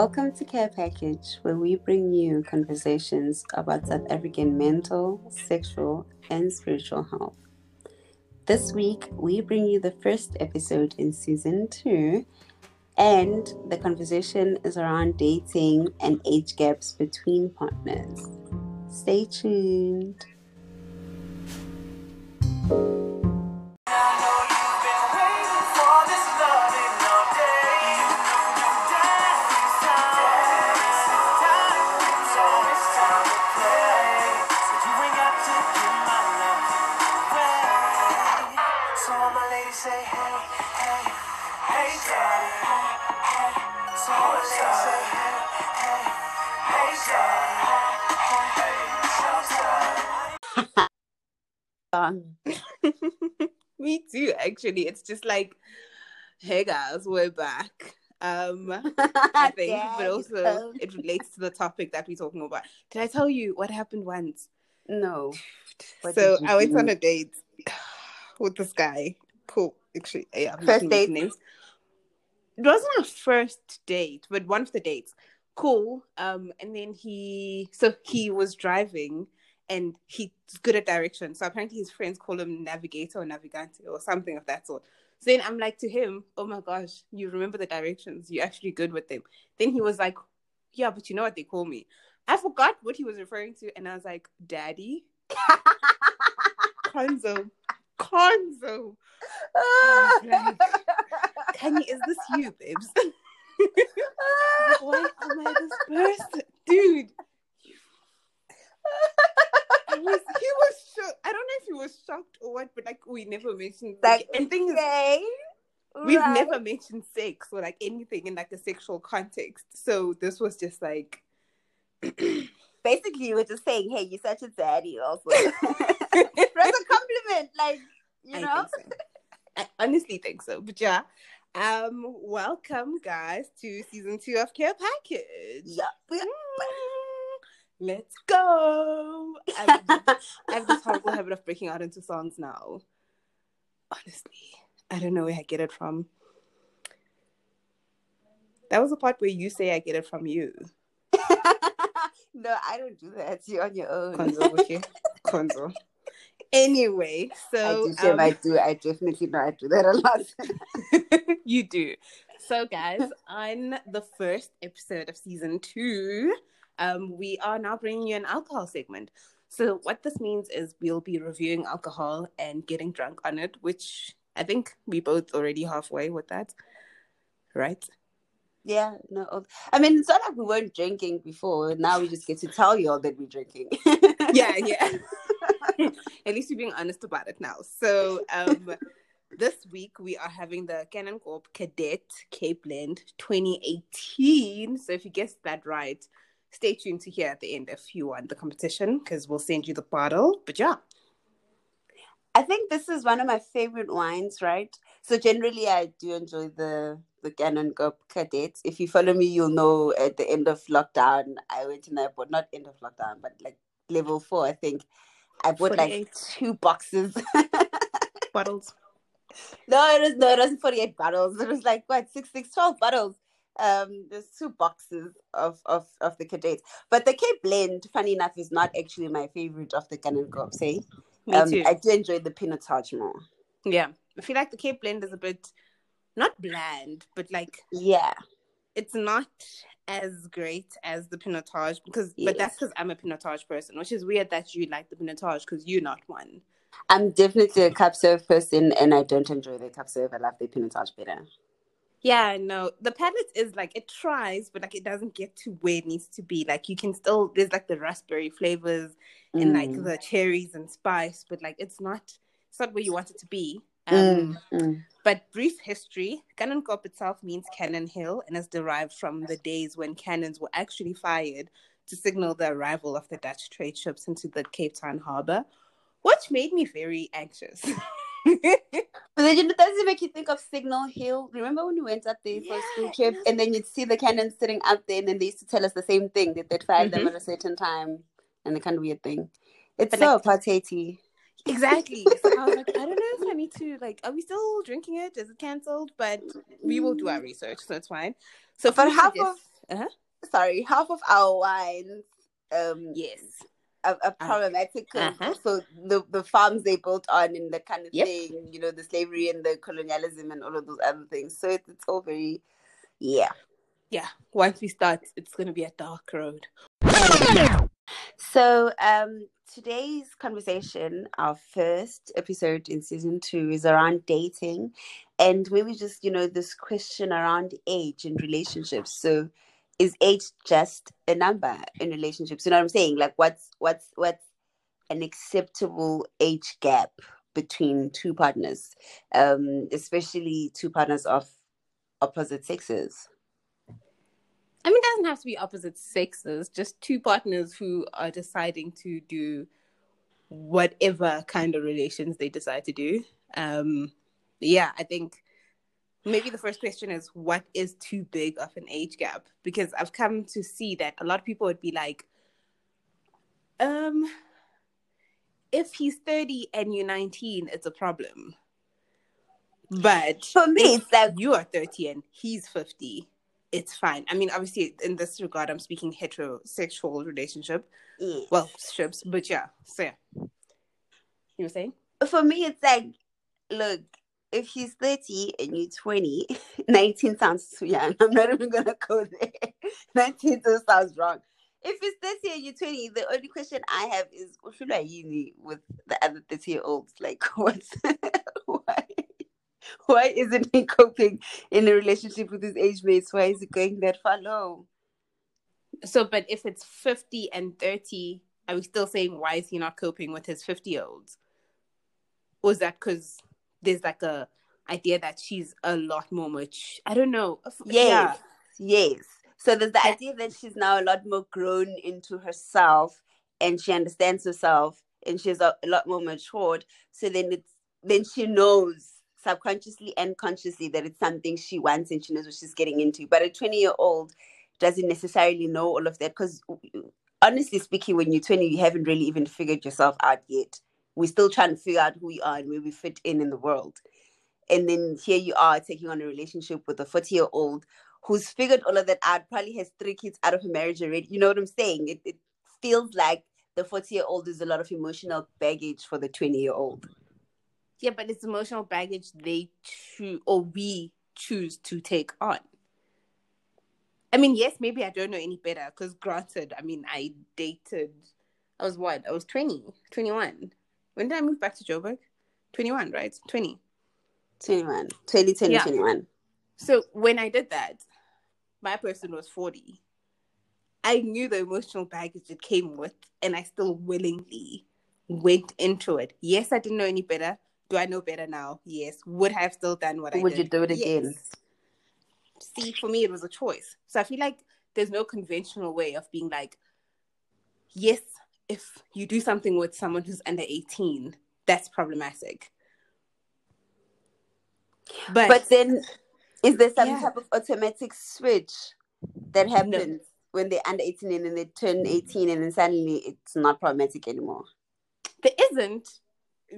Welcome to Care Package, where we bring you conversations about South African mental, sexual, and spiritual health. This week, we bring you the first episode in season two, and the conversation is around dating and age gaps between partners. Stay tuned. Actually. It's just like, hey guys, we're back. Um, I think, but also it relates to the topic that we're talking about. Did I tell you what happened once? no. What so I went do? on a date with this guy. Cool. Actually, yeah, I'm First date? names. It wasn't a first date, but one of the dates. Cool. Um, and then he, so he was driving, and he's good at direction. So apparently his friends call him navigator or navigante or something of that sort. So then I'm like to him, "Oh my gosh, you remember the directions? You're actually good with them." Then he was like, "Yeah, but you know what they call me." I forgot what he was referring to, and I was like, "Daddy." Conzo. Conzo. Like, Kanye, is this you, babes? Why am I this person? Dude. I was, he was shocked. I don't know if he was shocked or what, but like we never mentioned Like, and thing is okay, we've right. never mentioned sex or like anything in like a sexual context. So this was just like Basically, you were just saying, "Hey, you're such a daddy." Also, that's a compliment. Like, you I know. think so. I honestly think so. But yeah. Um, welcome guys to season two of Care Package. Yeah. Mm, Let's go. I I have this horrible habit of breaking out into songs now. Honestly, I don't know where I get it from. That was the part where you say I get it from you. no, I don't do that. You're on your own. Conzo, okay? Conzo. Anyway, I so do, Shem, um, I do. I definitely know I do that a lot. you do. So, guys, on the first episode of season two, um, we are now bringing you an alcohol segment. So, what this means is we'll be reviewing alcohol and getting drunk on it, which I think we both already halfway with that, right? yeah, no. I mean, it's not like we weren't drinking before. Now we just get to tell you all that we're drinking. yeah, yeah. At least we're being honest about it now. So, um, this week we are having the Kanonkop Kadette Cape Blend 2018. So, if you guessed that right, stay tuned to hear at the end if you want the competition because we'll send you the bottle. But yeah, I think this is one of my favorite wines, right? So generally, I do enjoy the the Canon Cup Cadets. If you follow me, you'll know at the end of lockdown, I went and I bought not end of lockdown, but like level four, I think. I bought like two boxes. bottles. no, it was no, it wasn't forty eight bottles. It was like what six, six, twelve bottles. Um, there's two boxes of of of the cadets, but the Cape Blend, funny enough, is not actually my favorite of the Kanonkop. Say, Me um, too. I do enjoy the Pinotage more. Yeah, I feel like the Cape Blend is a bit not bland, but like Yeah. it's not as great as the Pinotage because, Yes. but that's because I'm a Pinotage person, which is weird that you like the Pinotage because you're not one. I'm definitely a Cab Sauv person, and I don't enjoy the Cab Sauv. I love the pinotage better. Yeah, no, the palette is like it tries, but like it doesn't get to where it needs to be. Like you can still there's like the raspberry flavors and like Mm. the cherries and spice, but like it's not it's not where you want it to be. Um, Mm, mm. But brief history: Kanonkop itself means Cannon Hill and is derived from the days when cannons were actually fired to signal the arrival of the Dutch trade ships into the Cape Town harbor, which made me very anxious. But then you know, does it make you think of Signal Hill? Remember when we went up there for a school trip, and then you'd see the cannons sitting up there, and then they used to tell us the same thing that they'd fire them Mhm. at a certain time, and the kind of weird thing. It's But, so like- apartheid. Exactly. So I was like, I don't know if I need to like. Are we still drinking it? Is it cancelled? But we will do our research, so it's fine. So But food half suggest- Uh-huh. sorry, half of our wines um Yes. Are, are problematic 'cause Uh-huh. also the the farms they built on and the kind of Yep. thing, you know, the slavery and the colonialism and all of those other things. So it's, it's all very yeah. Yeah. Once we start, it's gonna be a dark road. So um today's conversation, our first episode in season two, is around dating and maybe just, you know, this question around age in relationships. So is age just a number in relationships? You know what I'm saying? Like what's what's what's an acceptable age gap between two partners, um, especially two partners of opposite sexes? I mean, it doesn't have to be opposite sexes, just two partners who are deciding to do whatever kind of relations they decide to do. Um, yeah, I think maybe the first question is what is too big of an age gap? Because I've come to see that a lot of people would be like, um, if he's 30 and you're 19, it's a problem. But For me, it's like you are 30 and he's 50, it's fine. I mean, obviously, in this regard, I'm speaking heterosexual relationship. yeah. Well, strips, but yeah. So, yeah. You were saying? for me, it's like, look, if he's 30 and you're 20, 19 sounds too young. I'm not even going to go there. 19 still sounds wrong. If he's 30 and you're 20, the only question I have is, what should I uni with the other 30 year olds? Like, what's, why? Why isn't he coping in a relationship with his age mates? Why is he going that far low? So, but if it's 50 and 30, are we still saying why is he not coping with his 50 year olds? Or is that because there's like a idea that she's a lot more much? I don't know. Yes. Yes. So there's the idea that she's now a lot more grown into herself and she understands herself and she's a, a lot more matured. So then it's then she knows subconsciously and consciously that it's something she wants and she knows what she's getting into. But a 20 year old doesn't necessarily know all of that because honestly speaking, when you're 20, you haven't really even figured yourself out yet. We're still trying to figure out who we are and where we fit in in the world. And then here you are taking on a relationship with a 40 year old who's figured all of that out, probably has three kids out of a marriage already. You know what I'm saying? It, it feels like the 40 year old is a lot of emotional baggage for the 20 year old. Yeah, but it's emotional baggage they choose or we choose to take on. I mean, yes, maybe I don't know any better because granted, I mean, I dated, I was what? I was 20, 21. When did I move back to Joburg? 21, right? 20. 21, 20, 20, Yeah. 21. So when I did that, my person was 40. I knew the emotional baggage it came with, and I still willingly went into it. Yes, I didn't know any better. Do I know better now? Yes. Would I have still done what I Would did? you do it again? Yes. See, for me, it was a choice. So I feel like there's no conventional way of being like, yes, if you do something with someone who's under 18, that's problematic. But, But then, is there some Yeah. type of automatic switch that happens when they're under 18 and then they turn 18 and then suddenly it's not problematic anymore? there isn't.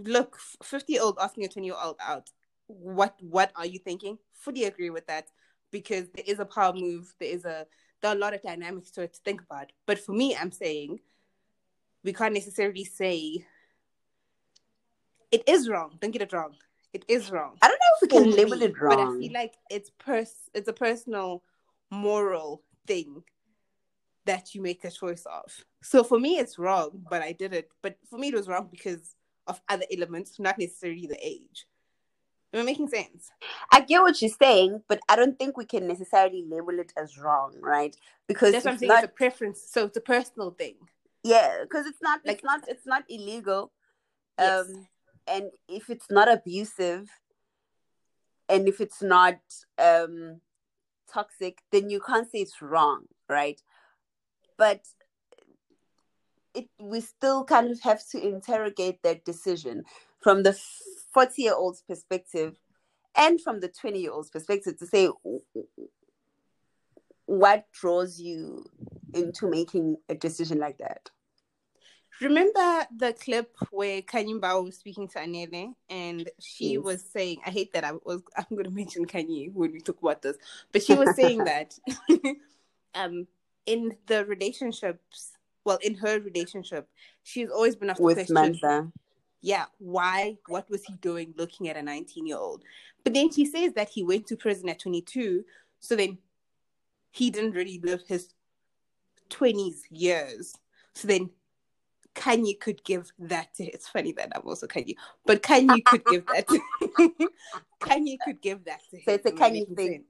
Look, 50 year old asking a 20 year old out. What what are you thinking? Fully agree with that because there is a power move. There is a there are a lot of dynamics to it to think about. But for me, I'm saying we can't necessarily say it is wrong. Don't get it wrong. It is wrong. I don't know if we can label me, it wrong, But I feel like it's pers- it's a personal moral thing that you make a choice of. So for me it's wrong, but I did it. But for me it was wrong because of other elements, not necessarily the age. Am I making sense? I get what you're saying, but I don't think we can necessarily label it as wrong, right? Because That's what I'm saying. not, It's a preference. So it's a personal thing. Yeah, because it's not, Like- it's not, it's not illegal. Yes. Um, and if it's not abusive, and if it's not um toxic, then you can't say it's wrong, right? But it we still kind of have to interrogate that decision from the 40 year old's perspective and from the 20 year old's perspective to say what draws you into making a decision like that Remember the clip where Kanyi Mbau was speaking to Anele and she Yes. was saying, I hate that I was I'm gonna mention Kanyi when we talk about this, but she was saying that um in the relationships well in her relationship she's always been asked the with question Mansa. yeah why what was he doing looking at a 19 year old but then she says that he went to prison at 22 so then he didn't really live his 20s years so then Kanyi could give that to it's funny that I'm also Kanyi but Kanyi could give that to Kanyi could give that to him So it's a Kanyi thing.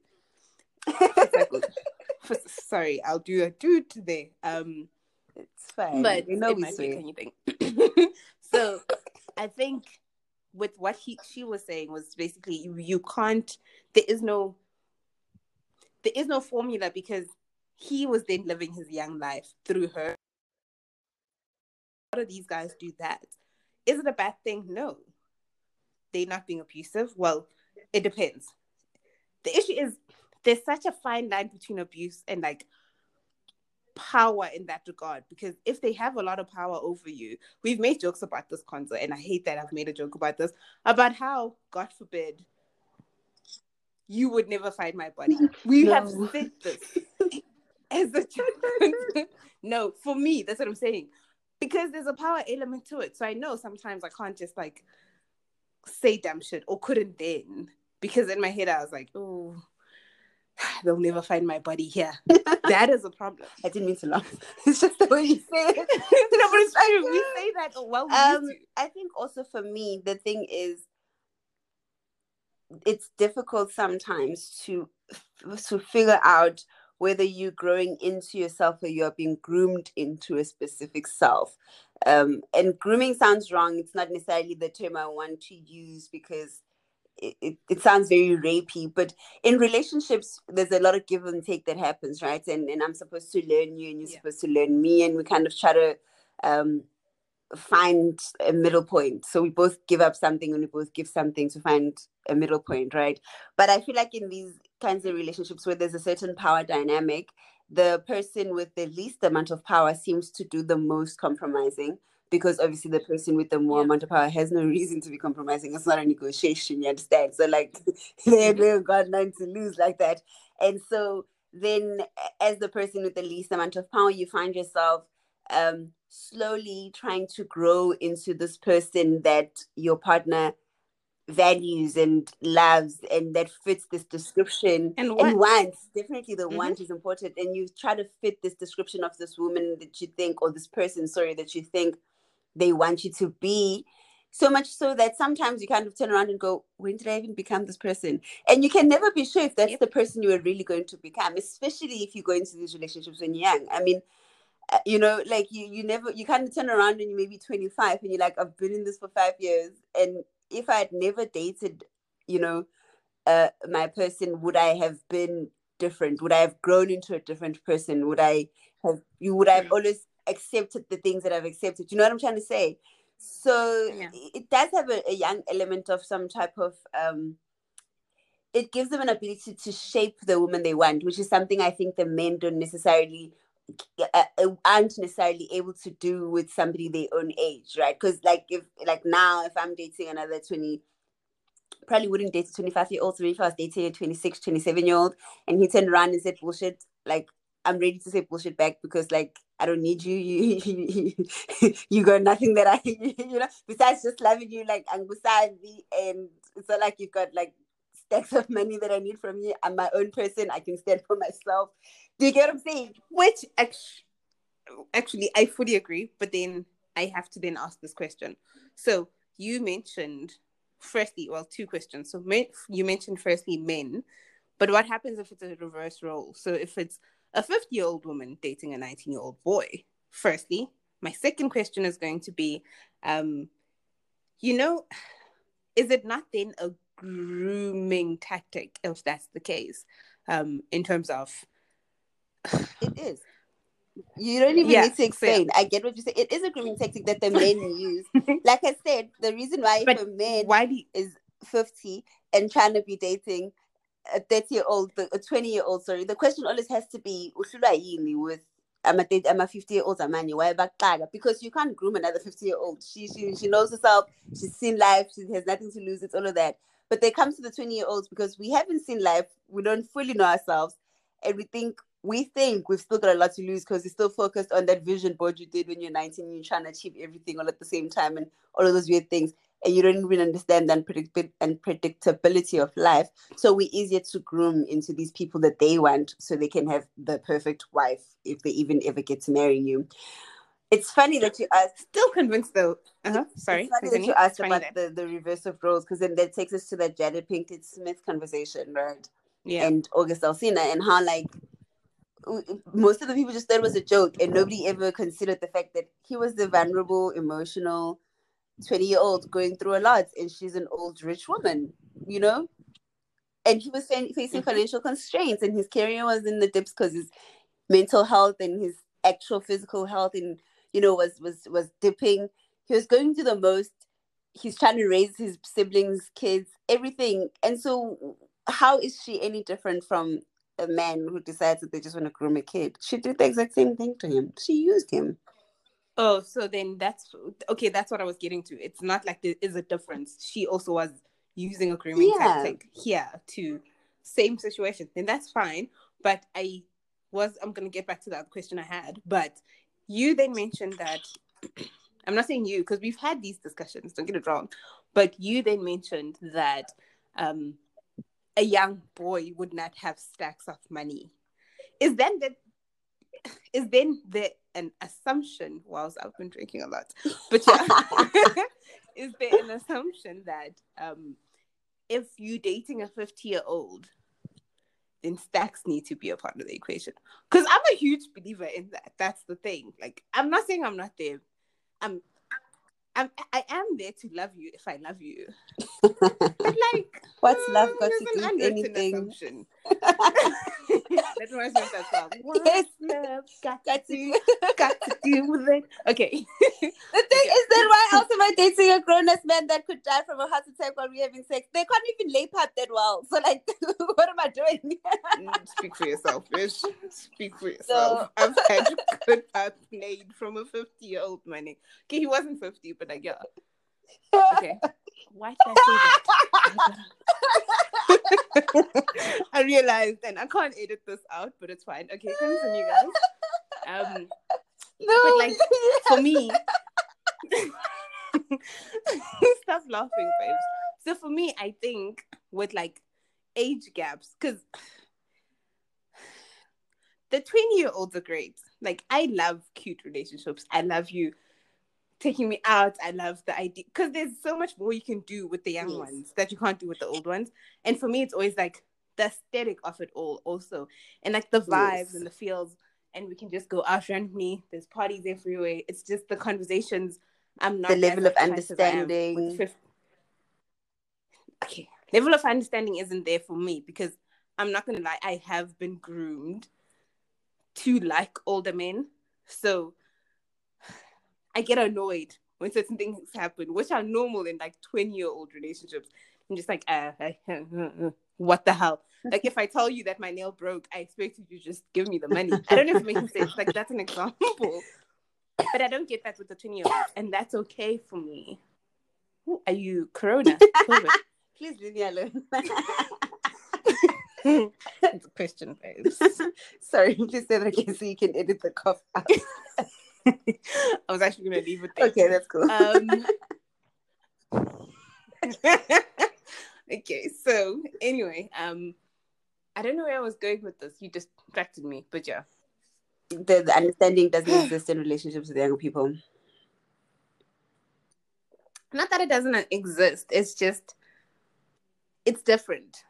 It's sorry I'll do a dude today um It's fine. but we know it we might be a. Kanyi thing. so I think with what he she was saying was basically you, you can't there is no there is no formula because he was then living his young life through her. How do these guys do that? Is it a bad thing? No. They're not being abusive. Well, it depends. The issue is there's such a fine line between abuse and like power in that regard because if they have a lot of power over you, we've made jokes about this concert, and I hate that I've made a joke about this about how, God forbid, you would never find my body. We No. have said this as a joke. no, for me, that's what I'm saying because there's a power element to it. So I know sometimes I can't just like say dumb shit or couldn't then because in my head I was like, oh. They'll never find my body here. That is a problem. I didn't mean to laugh. It's just the way you say it. no, but it's true. We say that well. We um. I think also for me, the thing is, it's difficult sometimes to to figure out whether you're growing into yourself or you're being groomed into a specific self. Um, and grooming sounds wrong. It's not necessarily the term I want to use because it, it, it sounds very rapey. But in relationships, there's a lot of give and take that happens, right? And and I'm supposed to learn you, and you're Yeah. supposed to learn me, and we kind of try to um, find a middle point. So we both give up something and we both give something to find a middle point, right? But I feel like in these kinds of relationships where there's a certain power dynamic, the person with the least amount of power seems to do the most compromising because obviously the person with the more Yeah. amount of power has no reason to be compromising. It's not a negotiation, you understand? So like they they've got nothing to lose like that. And so then as the person with the least amount of power, you find yourself um slowly trying to grow into this person that your partner values and loves and that fits this description And and wants. definitely the Mhm. want is important and you try to fit this description of this woman that you think or this person sorry that you think they want you to be so much so that sometimes you kind of turn around and go when did i even become this person and you can never be sure if that's Yep. the person you are really going to become especially if you go into these relationships when you're young i mean you know like you you never you kind of turn around and you maybe 25 and you're like i've been in this for five years and if i had never dated you know uh my person would i have been different would i have grown into a different person would i have you would I have Mm. always accepted the things that i've accepted you know what i'm trying to say so Yeah. it does have a, a young element of some type of um it gives them an ability to shape the woman they want which is something i think the men don't necessarily uh, uh, Uh, uh, aren't necessarily able to do with somebody their own age right? Because like if like now if i'm dating another 20 probably wouldn't date a 25 year old so if i was dating a 26 27 year old and he turned around and said bullshit like i'm ready to say bullshit back because like i don't need you you you, you got nothing that i you know besides just loving you like angusavi and it's not like you've got like stacks of money that i need from you. I'm my own person. I can stand for myself do you get what i'm saying Which actually, actually, I fully agree. But then I have to then ask this question. So you mentioned, firstly, well, two questions. So men, you mentioned firstly men, but what happens if it's a reverse role? So if it's a 50 year old woman dating a 19 year old boy, firstly, my second question is going to be, um, you know, is it not then a grooming tactic if that's the case? Um, in terms of It is. You don't even Yeah, need to explain. I get what you say. It is a grooming tactic that the men use. Like I said, the reason why But if a man why do you, is 50 and trying to be dating a 30 year old, a 20 year old, sorry, the question always has to be, "Uhlulwa with I'm a, date- I'm a 50 year old Amani, why baqala? Because you can't groom another 50 year old. She, she she knows herself, she's seen life, she has nothing to lose, it's all of that. But they come to the 20 year olds because we haven't seen life, we don't fully know ourselves, and we think we think we've still got a lot to lose because you're still focused on that vision board you did when you're 19 and you're trying to achieve everything all at the same time and all of those weird things and you don't even understand the unpredict- unpredictability of life so we're easier to groom into these people that they want so they can have the perfect wife if they even ever get to marry you it's funny that you asked Still convinced though. Uh-huh. Sorry. it's funny that you asked about the, the reverse of roles because then that takes us to that Jada Pinkett Smith conversation, right? Yeah. and August Alsina and how like most of the people just thought it was a joke and nobody ever considered the fact that he was the vulnerable, emotional 20 year old going through a lot and she's an old rich woman, you know? And he was fa- facing Mhm. financial constraints and his career was in the dips because his mental health and his actual physical health and you know was was was dipping. He was going through the most he's trying to raise his siblings, kids, everything. And so how is she any different from a man who decides that they just want to groom a kid? She did the exact same thing to him. She used him. Oh, so then that's okay. That's what I was getting to. It's not like there is a difference. She also was using a grooming Yeah. tactic here to same situation. Then that's fine. But I was I'm gonna get back to that question I had. But you then mentioned that I'm not saying you because we've had these discussions. Don't get it wrong. But you then mentioned that um, a young boy would not have stacks of money. Is then that is then there an assumption? Whilst I've been drinking a lot, but yeah, is there an assumption that um, if you're dating a 50 year old, then stacks need to be a part of the equation? Because I'm a huge believer in that. That's the thing. Like, I'm not saying I'm not there. I'm, I'm, I am there to love you if I love you. But like, What's love mm, got to do with anything? That reminds me of that song. What's Yes. love got, Got to to do, got to do with it? Okay. The thing is that why else am I dating a grown ass man that could die from a heart attack while we're having sex? They can't even lay pipe that well. So like, what am I doing? Mm, Speak for yourself, bitch. Speak for yourself. So- I've had good pipe played from a 50 year old man. Okay, he wasn't 50, but like, yeah. Okay. Why did I say that? I realized, and I can't edit this out, but it's fine. Okay, continue, guys. Um, no, But, like, for me, stop laughing, babes. So for me, I think with like age gaps, because the 20 year olds are great. Like, I love cute relationships. I love you taking me out. I love the idea because there's so much more you can do with the young Yes. ones that you can't do with the old ones. And for me, it's always like the aesthetic of it all, also, and like the vibes Yes. and the feels. And we can just go out randomly. There's parties everywhere. It's just the conversations. I'm not The level of uptight as I am with understanding. Okay, level of understanding isn't there for me because I'm not gonna lie. I have been groomed to like older men, so I get annoyed when certain things happen, which are normal in like 20 year old relationships. I'm just like, uh, what the hell? Like, if I tell you that my nail broke, I expect you to just give me the money. I don't know if it makes sense. Like, that's an example. But I don't get that with the 20 year olds, and that's okay for me. Who are you? Corona? Please leave me alone. it's a question, babes. Sorry, please say that again so you can edit the cough out. I was actually going to leave it there. Okay, that's cool. Um, okay, so anyway, um, I don't know where I was going with this. You distracted me, but yeah. the, the understanding doesn't exist in relationships with younger people. Not that it doesn't exist. It's just it's different.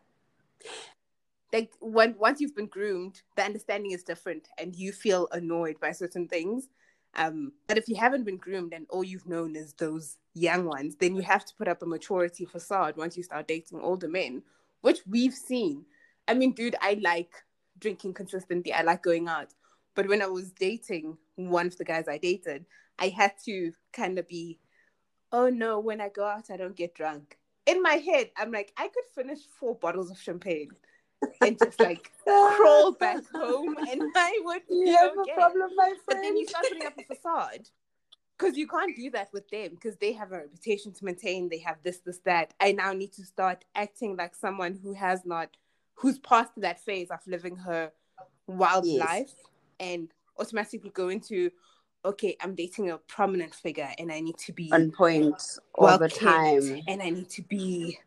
Like when once you've been groomed, the understanding is different, and you feel annoyed by certain things. Um, but if you haven't been groomed and all you've known is those young ones, then you have to put up a maturity facade once you start dating older men, which we've seen. I mean, dude, I like drinking consistently. I like going out. But when I was dating one of the guys I dated, I had to kind of be, oh no, when I go out, I don't get drunk. In my head, I'm like, I could finish four bottles of champagne and just like crawl back home and I would be You have okay. a problem, my friend. But then you start putting up a facade because you can't do that with them because they have a reputation to maintain. They have this, this, that. I now need to start acting like someone who has not, who's past that phase of living her wild life, and automatically go into okay, I'm dating a prominent figure and I need to be on point all the time. and I need to be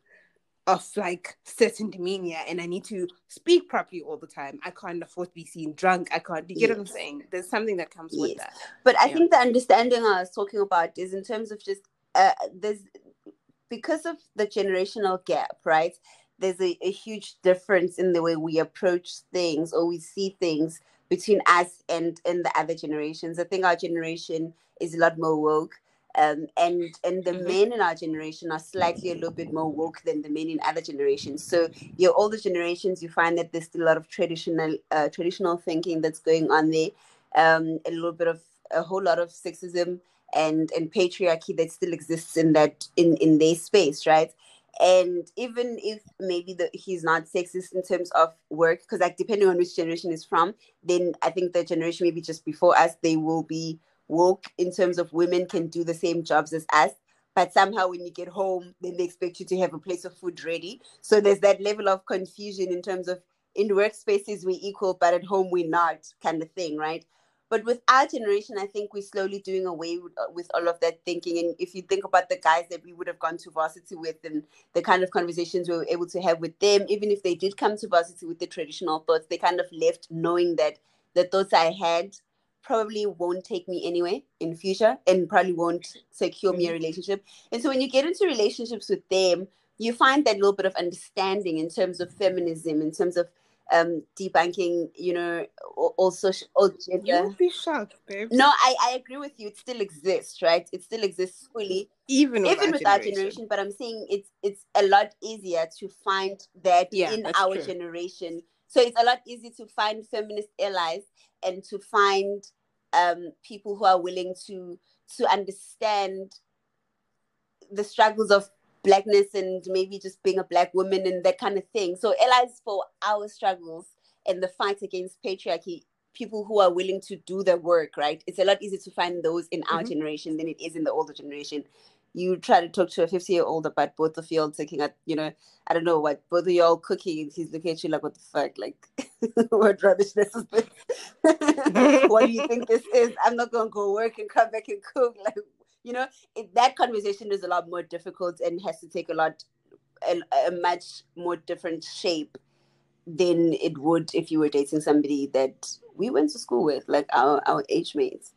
of like certain demeanor and I need to speak properly all the time. I can't afford to be seen drunk. I can't you get what I'm saying? There's something that comes with that. But I Yeah. think the understanding I was talking about is in terms of just uh, there's because of the generational gap, right? There's a, a huge difference in the way we approach things or we see things between us and and the other generations. I think our generation is a lot more woke. Um, and and the Mhm. men in our generation are slightly a little bit more woke than the men in other generations. So your older generations, you find that there's still a lot of traditional uh, traditional thinking that's going on there. Um, a little bit of a whole lot of sexism and and patriarchy that still exists in that in in their space, right? And even if maybe the, he's not sexist in terms of work, because like depending on which generation is from, then I think the generation maybe just before us, they will be woke in terms of women can do the same jobs as us. But somehow when you get home, then they expect you to have a place of food ready. So there's that level of confusion in terms of in workspaces we equal, but at home we're not kind of thing, right? But with our generation, I think we're slowly doing away with, uh, with all of that thinking. And if you think about the guys that we would have gone to varsity with and the kind of conversations we were able to have with them, even if they did come to varsity with the traditional thoughts, they kind of left knowing that the thoughts I had probably won't take me anywhere in future and probably won't secure me a relationship. And so when you get into relationships with them, you find that little bit of understanding in terms of feminism, in terms of um debunking, you know, all, all gender. You'll be shocked, babe. No, I, I agree with you. It still exists, right? It still exists fully, Even with even our with our generation. generation. But I'm saying it's it's a lot easier to find that Yeah, in our true. generation. So it's a lot easier to find feminist allies and to find um people who are willing to to understand the struggles of blackness and maybe just being a black woman and that kind of thing. So allies for our struggles and the fight against patriarchy, people who are willing to do the work, right? It's a lot easier to find those in our Mhm. generation than it is in the older generation. You try to talk to a 50 year old about both of y'all taking at, you know, I don't know what, both of y'all cooking, and he's looking at you like, what the fuck? Like, what rubbishness is this? what do you think this is? I'm not going to go work and come back and cook. Like, you know, it, that conversation is a lot more difficult and has to take a lot, a, a much more different shape than it would if you were dating somebody that we went to school with, like our, our age mates.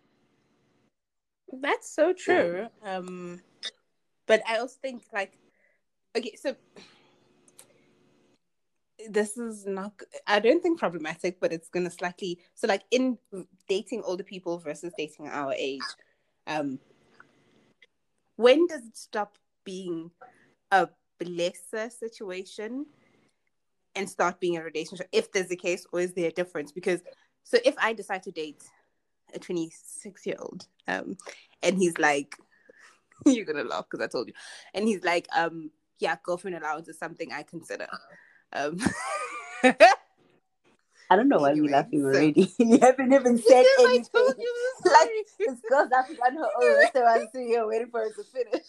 That's so true. Um, but I also think like, okay, so this is not. I don't think problematic, but it's gonna slightly. So like in dating older people versus dating our age, um, when does it stop being a blesser situation and start being a relationship? If there's a case, or is there a difference? Because so if I decide to date a 26 year old, um, and he's like, you're gonna laugh because I told you, and he's like, um, yeah, girlfriend allowance is something I consider. Um, I don't know why Anyway, you're laughing so- already. you haven't even said Because I anything. told you the Like, this girl's laughing on her own so you're waiting for her to finish.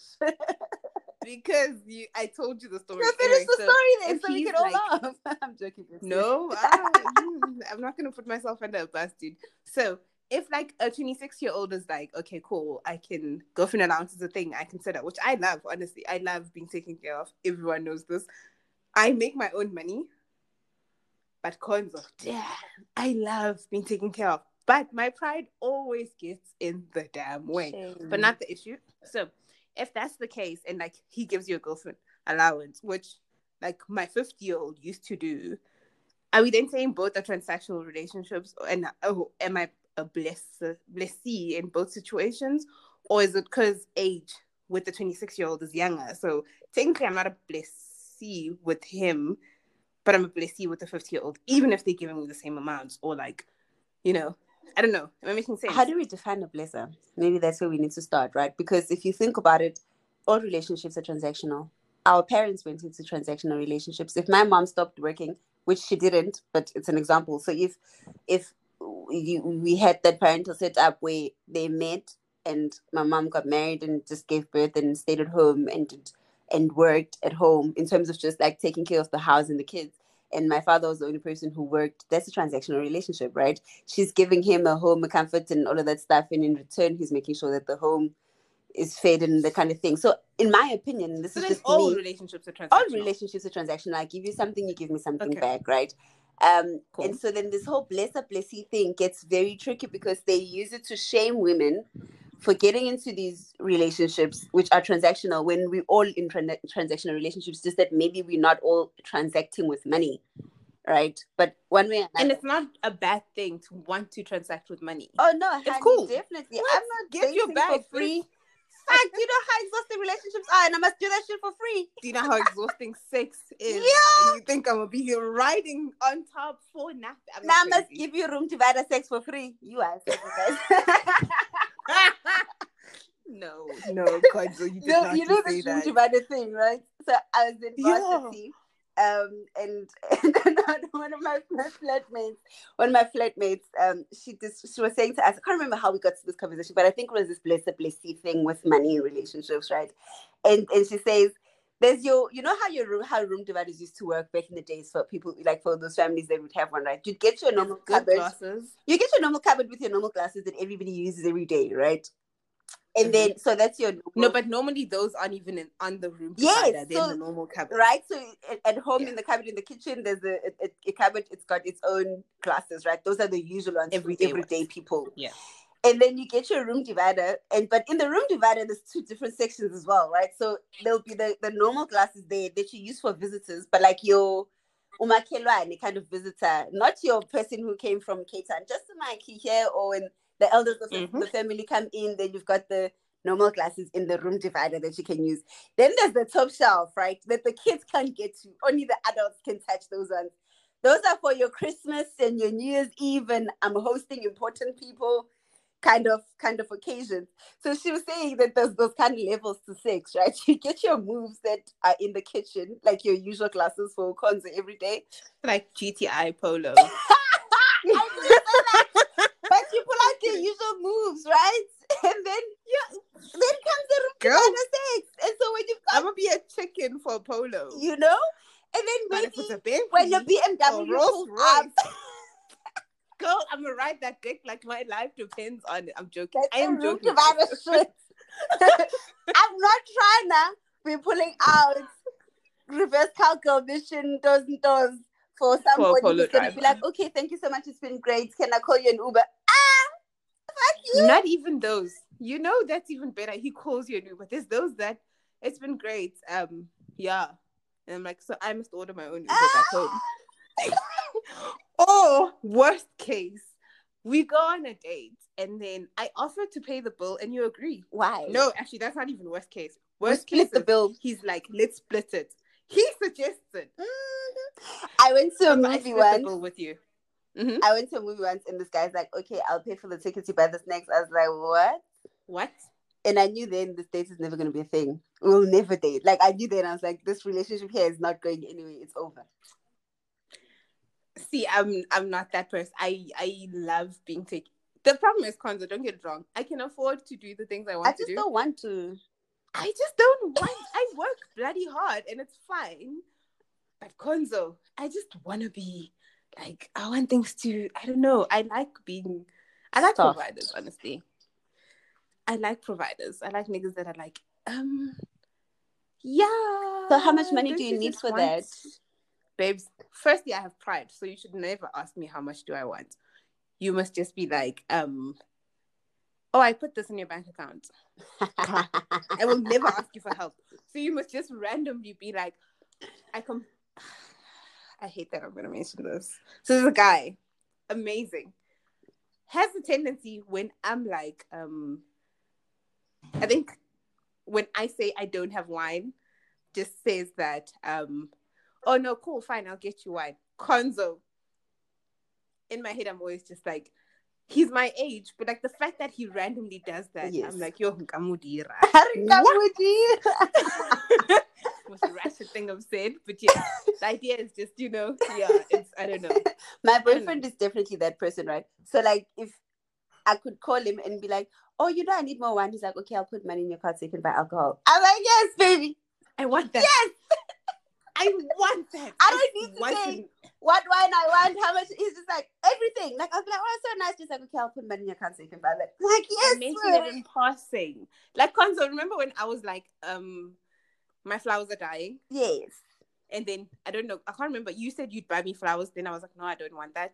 because you, I told you the story. No, finish the so story then, so we can all like- laugh. I'm joking. No, mm, I'm not gonna put myself under a bus, dude. So if like a 26 year old is like, okay, cool, I can girlfriend allowance is a thing I consider, which I love, honestly. I love being taken care of. Everyone knows this. I make my own money, but cons of damn, I love being taken care of. But my pride always gets in the damn way. But not the issue. So if that's the case, and like he gives you a girlfriend allowance, which like my 50 year old used to do, are we then saying both are transactional relationships? And oh, am I a bless blessee in both situations, or is it because age with the 26 year old is younger? So technically, I'm not a blessee with him, but I'm a blessee with the 50 year old, even if they're giving me the same amounts, or like, you know, I don't know. Am I making sense? How do we define a blesser? Maybe that's where we need to start, right? Because if you think about it, all relationships are transactional. Our parents went into transactional relationships. If my mom stopped working, which she didn't, but it's an example. So if if you, we had that parental setup where they met and my mom got married and just gave birth and stayed at home and and worked at home in terms of just like taking care of the house and the kids, and my father was the only person who worked. That's a transactional relationship, right? She's giving him a home, a comfort, and all of that stuff, and in return, he's making sure that the home is fed and the kind of thing. So, in my opinion, this So is just all me relationships are transactional. all relationships are transactional. I give you something, you give me something Okay. back, right? Um, Cool. and so then this whole blesser blessee thing gets very tricky because they use it to shame women for getting into these relationships which are transactional when we're all in tran- transactional relationships, just that maybe we're not all transacting with money, right? But one way and it's not a bad thing to want to transact with money. Oh no, It's honey, cool. Definitely, What? I'm not Get your bag for free. Fact, you know how exhausting relationships are, and I must do that shit for free. Do you know how exhausting sex is? Yeah. And you think I'm gonna be here riding on top for nothing? I'm Now I must give you room to buy the sex for free. You are no, no, Kodzo, you did no, not you know this room buy the thing, right? So I was in Yeah. Um, and, and one of my, my flatmates, one of my flatmates, um, she just she was saying to us, I can't remember how we got to this conversation, but I think it was this blessed blessy thing with money in relationships, right? And and she says. There's your, you know how your room, how room dividers used to work back in the days for people like for those families that would have one, right? You'd get your normal Good cupboard, glasses. you get your normal cupboard with your normal glasses that everybody uses every day, right? And then so that's your No, but normally those aren't even in, on the room. Yes, divider, they're in the normal cupboard. right. So at, home Yeah. in the cupboard in the kitchen, there's a, a, a cupboard. It's got its own glasses, right? Those are the usual ones Everyday everyday ones. people. Yeah. And then you get your room divider, and but in the room divider, there's two different sections as well, right? So there'll be the, the normal glasses there that you use for visitors, but like your umakelwane kind of visitor, not your person who came from Cape Town, just like here or when the elders of the- Mhm. the family come in, then you've got the normal glasses in the room divider that you can use. Then there's the top shelf, right? That the kids can't get to. Only the adults can touch those ones. Those are for your Christmas and your New Year's Eve, and I'm hosting important people kind of kind of occasions. So she was saying that there's those kind of levels to sex, right? You get your moves that are in the kitchen, like your usual classes for cons every day. Like GTI polo. I believe in that. but you pull out your usual moves, right? And then yeah, then comes the room Girl. sex. And so when you've I'm gonna be a chicken for polo. you know, and then but maybe a Bentley, when your BMW Rolls up, girl, I'm gonna ride that dick like my life depends on it. I'm joking. That's I am joking. I'm not trying to be pulling out reverse calculation does and does for somebody polo who's gonna be like, okay, thank you so much, it's been great. Can I call you an Uber? Ah, fuck you. Not even those. You know that's even better. He calls you a new, but there's those that it's been great. Um, yeah. And I'm like, so I must order my own Uber back home. or worst case, we go on a date and then I offer to pay the bill and you agree. Why? No, actually, that's not even worst case. Worst split case the bill. he's like, let's split it. He suggested. I went to a So I movie once. with you. Mhm. I went to a movie once, and this guy's like, "Okay, I'll pay for the tickets. You buy the snacks." I was like, "What?" What? And I knew then this date is never going to be a thing. We'll never date. Like I knew then. I was like, "This relationship here is not going anywhere. It's over." See, I'm I'm not that person. I I love being taken. The problem is, Konzo, don't get it wrong. I can afford to do the things I want to do. I just don't want to. I just don't want. I work bloody hard, and it's fine. But Konzo, I just want to be like I want things to. I don't know. I like being. I like Soft. providers, honestly. I like providers. I like niggas that are like, um, yeah. So how much money don't you need for want- that? babes? Firstly, I have pride, so you should never ask me how much do I want. You must just be like, um, oh, I put this in your bank account. I will never ask you for help. So you must just randomly be like, I come. I hate that I'm going to mention this. So there's a guy, amazing, has a tendency when I'm like, um, I think when I say I don't have wine, just says that, um, oh no, cool, fine, I'll get you wine. Conzo. In my head, I'm always just like, he's my age, but like the fact that he randomly does that, Yes. I'm like, yo, nkamudira Haringamudi. was the ratchet thing I've said, but yeah, the idea is just you know, yeah, it's I don't know. My boyfriend is definitely that person, right? So like if I could call him and be like, "Oh, you know, I need more wine," he's like, "Okay, I'll put money in your card so you can buy alcohol." I'm like, "Yes, baby." I want that. Yes. I want that. I don't need to want say what wine I want, how much. He's just like everything. Like I was like, oh, it's so nice. Just like, okay, I'll put money in your account so you can buy that. Like I yes, mentioned it in passing. Like Conzo, remember when I was like, um, my flowers are dying, yes. and then I don't know, I can't remember. You said you'd buy me flowers, then I was like, no, I don't want that.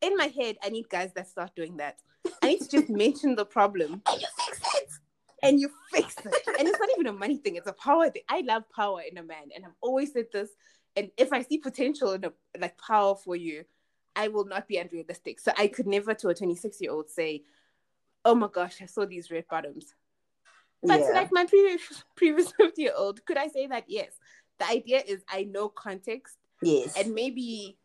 In my head, I need guys that start doing that. I need to just mention the problem And you fix it. and you fix it. And it's not even a money thing; it's a power thing. I love power in a man, and I've always said this. And if I see potential in a like power for you, I will not be unrealistic. So I could never to a 26 year old say, "Oh my gosh, I saw these red bottoms." But to Yeah. like my previous previous 50 year old, could I say that? Yes. The idea is I know context, yes. and maybe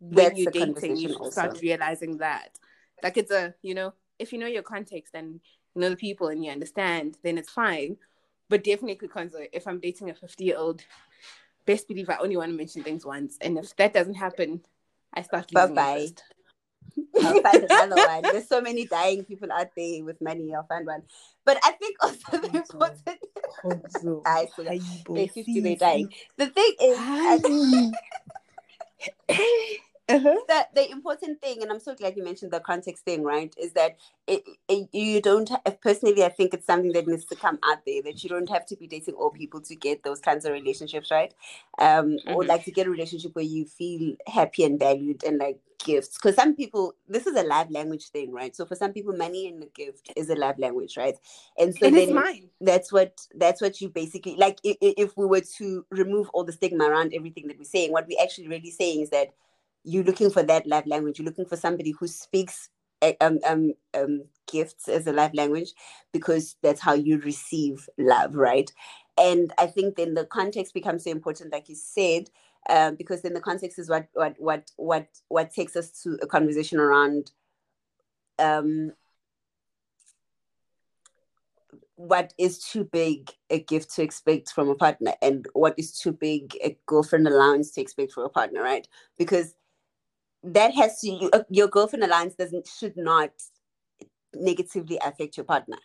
when That's you're dating, you start realizing that, like it's a you know, if you know your context and you know the people and you understand, then it's fine. But definitely, Konzo, if I'm dating a 50 year old, best believe I only want to mention things once, and if that doesn't happen, I start losing Bye-bye. interest. I'll find another one. There's so many dying people out there with money. I'll find one. But I think also the important. I see. They 50, they're dying. The thing is, I- uh-huh. the, the important thing, and I'm so glad you mentioned the context thing, right? Is that it, it, you don't, personally, I think it's something that needs to come out there that you don't have to be dating all people to get those kinds of relationships, right? Um, Or Mhm. like to get a relationship where you feel happy and valued and like gifts. Because some people, this is a love language thing, right? So for some people, money and a gift is a love language, right? And so and then mine. that's what that's what you basically like if, if we were to remove all the stigma around everything that we're saying what we're actually really saying is that you're looking for that love language. You're looking for somebody who speaks eh, um, um, um, gifts as a love language because that's how you receive love right? And i think then the context becomes so important like you said um, because then the context is what what what what what takes us to a conversation around um what is too big a gift to expect from a partner and what is too big a girlfriend allowance to expect from a partner right? Because that has to you, uh, your girlfriend allowance doesn't should not negatively affect your partner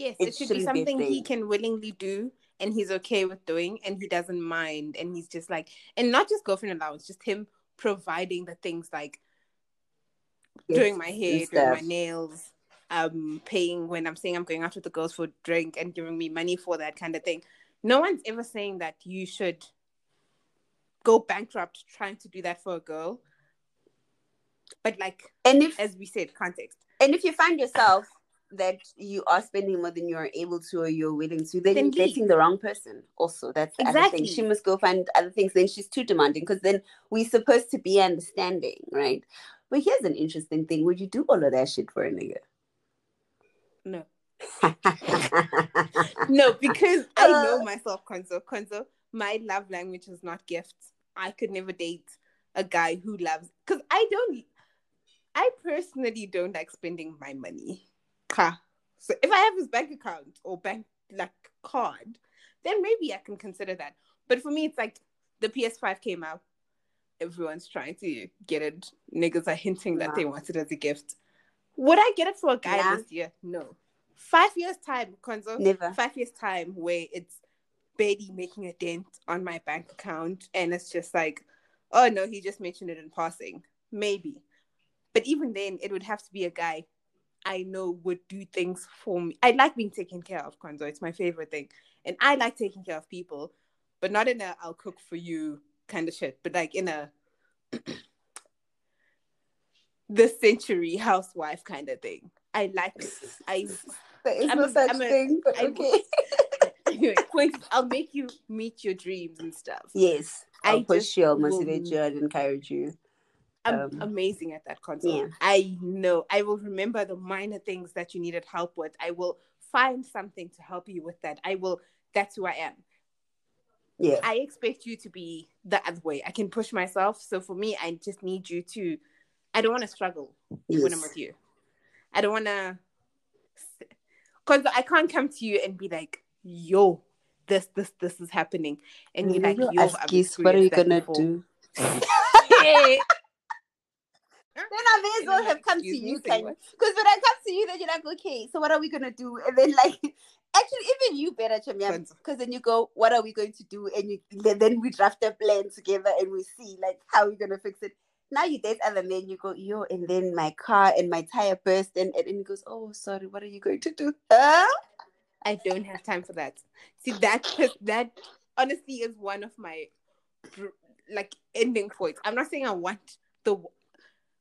Yes, It it, should be shouldn't be something he can willingly do and he's okay with doing and he doesn't mind and he's just like and not just girlfriend allowance, just him providing the things like doing my hair, doing my nails, um, paying when I'm saying I'm going out with the girls for a drink and giving me money for that kind of thing. No one's ever saying that you should go bankrupt trying to do that for a girl. But like and if as we said, context. and if you find yourself that you are spending more than you are able to or you're willing to then, Then you're dating the wrong person also that's the other thing Exactly. she must go find other things then she's too demanding because then we're supposed to be understanding right but here's an interesting thing would you do all of that shit for a nigga No. No, because I Uh. know myself, Konzo. Konzo, my love language is not gifts. I could never date a guy who loves because I don't. I personally don't like spending my money. So if I have his bank account or bank like card, then maybe I can consider that. But for me, it's like the PS5 came out. Everyone's trying to get it. Niggas are hinting that they want it as a gift. Would I get it for a guy Nah. this year? No. Five years time, Konzo. never Five years time where it's barely making a dent on my bank account, and it's just like, oh no, he just mentioned it in passing. Maybe, but even then, it would have to be a guy I know would do things for me. I like being taken care of, Konzo. It's my favorite thing, and I like taking care of people, but not in a "I'll cook for you" kind of shit, but like in a the century housewife kind of thing. I like I there is I'm no a- such I'm a- thing but I- okay anyway, I'll make you meet your dreams and stuff. yes I i'll push you i'll motivate you i'll encourage you I'm Um, amazing at that Konzo. yeah. I know. I will remember the minor things that you needed help with. I will find something to help you with that. I will. That's who I am. yeah I expect you to be the other way. I can push myself. So for me, I just need you to. I don't want to struggle when I'm with you. I don't want to. Because I can't come to you and be like, "Yo, this, this, this is happening," and you're like, Yo, "Yo, I've Askis, what are you gonna before." do Hey. I may as well have come to you, say kind what? because when I come to you, then you're like, okay, so what are we gonna do? And then like, actually, even you better, because then you go, what are we going to do? And you then- then we draft a plan together and we see like how we're gonna fix it. Now you date other men, you go, yo, and then my car and my tire burst, and and, and he goes, oh, sorry, what are you going to do? Huh? I don't have time for that. See that that honestly is one of my like ending points. I'm not saying I want the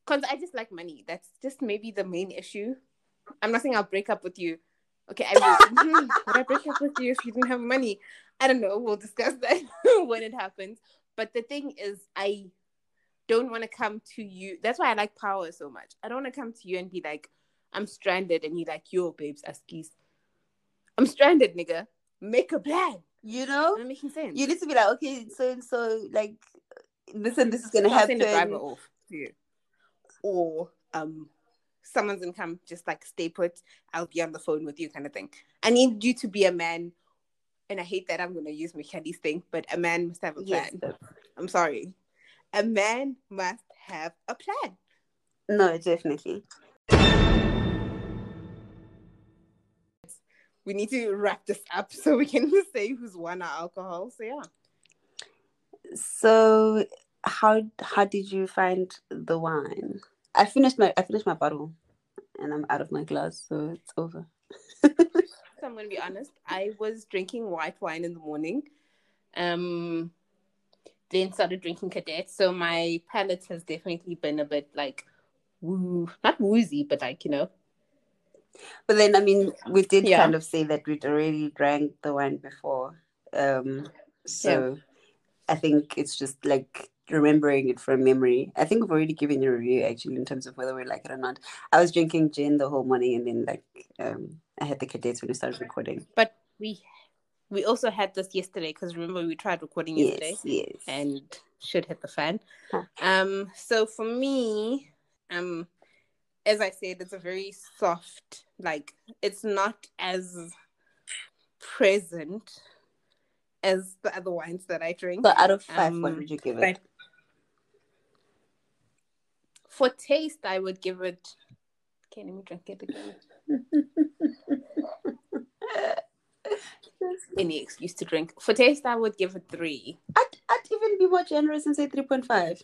because I just like money. That's just maybe the main issue. I'm not saying I'll break up with you. Okay, I will. Hmm, would I break up with you if you didn't have money? I don't know. We'll discuss that when it happens. But the thing is, I don't want to come to you. That's why I like power so much. I don't want to come to you and be like, I'm stranded, and you're like, yo, babes, askies. I'm stranded, nigga. Make a plan. You know, making sense? you need to be like, okay, so and so, like, this and this is gonna happen. send a driver off to you. Or um someone's gonna come just like stay put, I'll be on the phone with you kind of thing. I need you to be a man. And I hate that I'm gonna use Micheli's thing, but a man must have a Yes. plan. I'm sorry. A man must have a plan. No, definitely. We need to wrap this up so we can say who's won our alcohol. So yeah. So how how did you find the wine? I finished my I finished my bottle and I'm out of my glass, so it's over. So I'm gonna be honest. I was drinking white wine in the morning. Um then started drinking Kadette. So my palate has definitely been a bit like woo not woozy, but like, you know. But then I mean we did Yeah. kind of say that we'd already drank the wine before. Um so I think it's just like remembering it from memory. I think we've already given you a review actually in terms of whether we like it or not. I was drinking gin the whole morning and then like um I had the Kadettes when we started recording. But we we also had this yesterday because remember we tried recording yesterday. Yes, yes. and should hit the fan. Huh. Um, so for me, um, as I said, it's a very soft, like it's not as present as the other wines that I drink. so out of five, what Um, would you give it? For taste, I would give it. Okay, let me drink it again. Any excuse to drink. For taste, I would give it three. I'd, I'd even be more generous and say 3.5.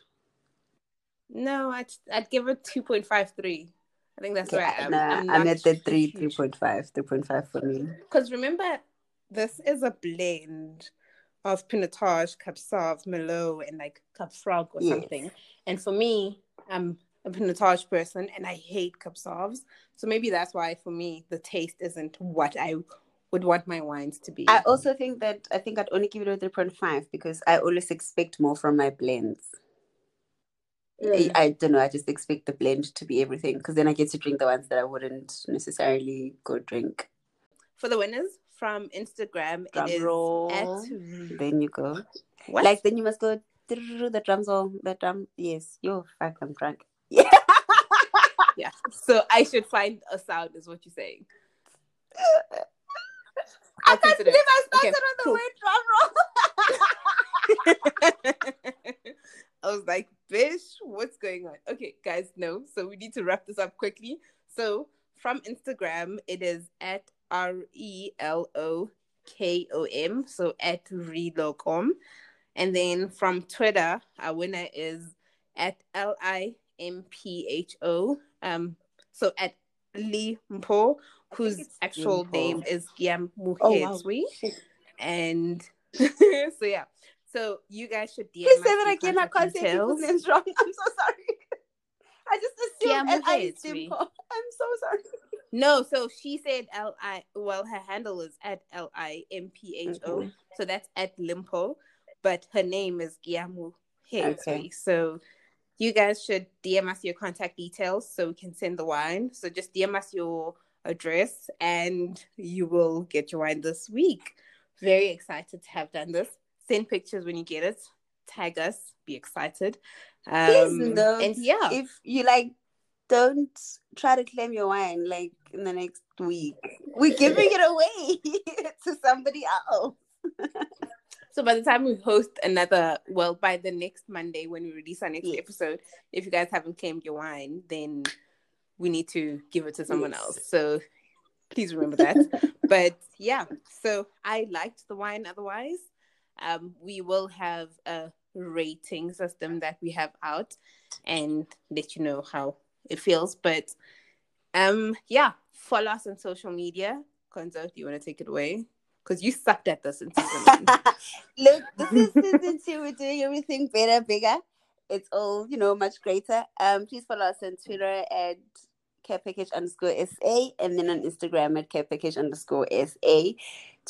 No, I'd, I'd give it 2.53. I think that's where I am. nah, I'm, not at the 3, huge. 3.5. 3.5 for me. Because remember, this is a blend of Pinotage, Cab Sauv, Merlot, and like Cab Franc or Yes. something. And for me, I'm a Pinotage person and I hate Cab Sauvs. So maybe that's why for me, the taste isn't what I would want my wines to be. I also think that I think I'd only give it a 3.5 because I always expect more from my blends. Mm. I, I don't know. I just expect the blend to be everything because then I get to drink the ones that I wouldn't necessarily go drink. For the winners from Instagram, Drum it is roll. at Then you go. what? Like, then you must go. The drums all the drum. Yes. Yo, fuck, I'm drunk. Yeah. So I should find a sound, is what you're saying. I I'll can't believe I started Okay, on the cool. word drum roll. I was like, bitch, what's going on? Okay, guys, no. So we need to wrap this up quickly. So from Instagram, it is at R E L O K O M. So at relocom. And then from Twitter, our winner is at L I M P H O. Um, so at Limpo, whose actual Limpo. name is Giam Oh, wow. And so yeah. So you guys should DM Please say that again. I can't say people's names wrong. I'm so sorry. I just assumed L I simple. I'm so sorry. No, so she said L I. Well, her handle is at L I M P H O. So that's at Limpo, but her name is Giamu Hezri. Okay. So you guys should DM us your contact details so we can send the wine. So just DM us your address and you will get your wine this week. Very excited to have done this. Send pictures when you get it. Tag us. Be excited. Please Um, note and yeah, if you like, don't try to claim your wine like in the next week. We're giving it away to somebody else. So by the time we host another, well, by the next Monday when we release our next Yes. episode, if you guys haven't claimed your wine, then we need to give it to someone Yes. else. So please remember that. but yeah, so I liked the wine otherwise. Um, we will have a rating system that we have out and let you know how it feels. But um, yeah, follow us on social media. Konzo, do you want to take it away? Because you sucked at this in season. Look, this is season two. We're doing everything better, bigger. It's all, you know, much greater. Um, please follow us on Twitter at carepackage underscore SA and then on Instagram at carepackage underscore SA.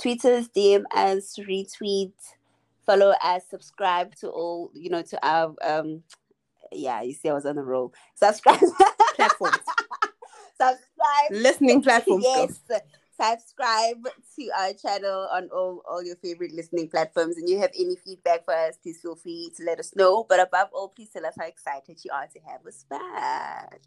Tweet us, DM us, retweet, follow us, subscribe to all, you know, to our um yeah, you see I was on the roll. Subscribe. Platforms. subscribe Listening platforms. girl. Subscribe to our channel on all, all your favorite listening platforms. And you have any feedback for us please feel free to let us know. But above all please tell us how excited you are to have us back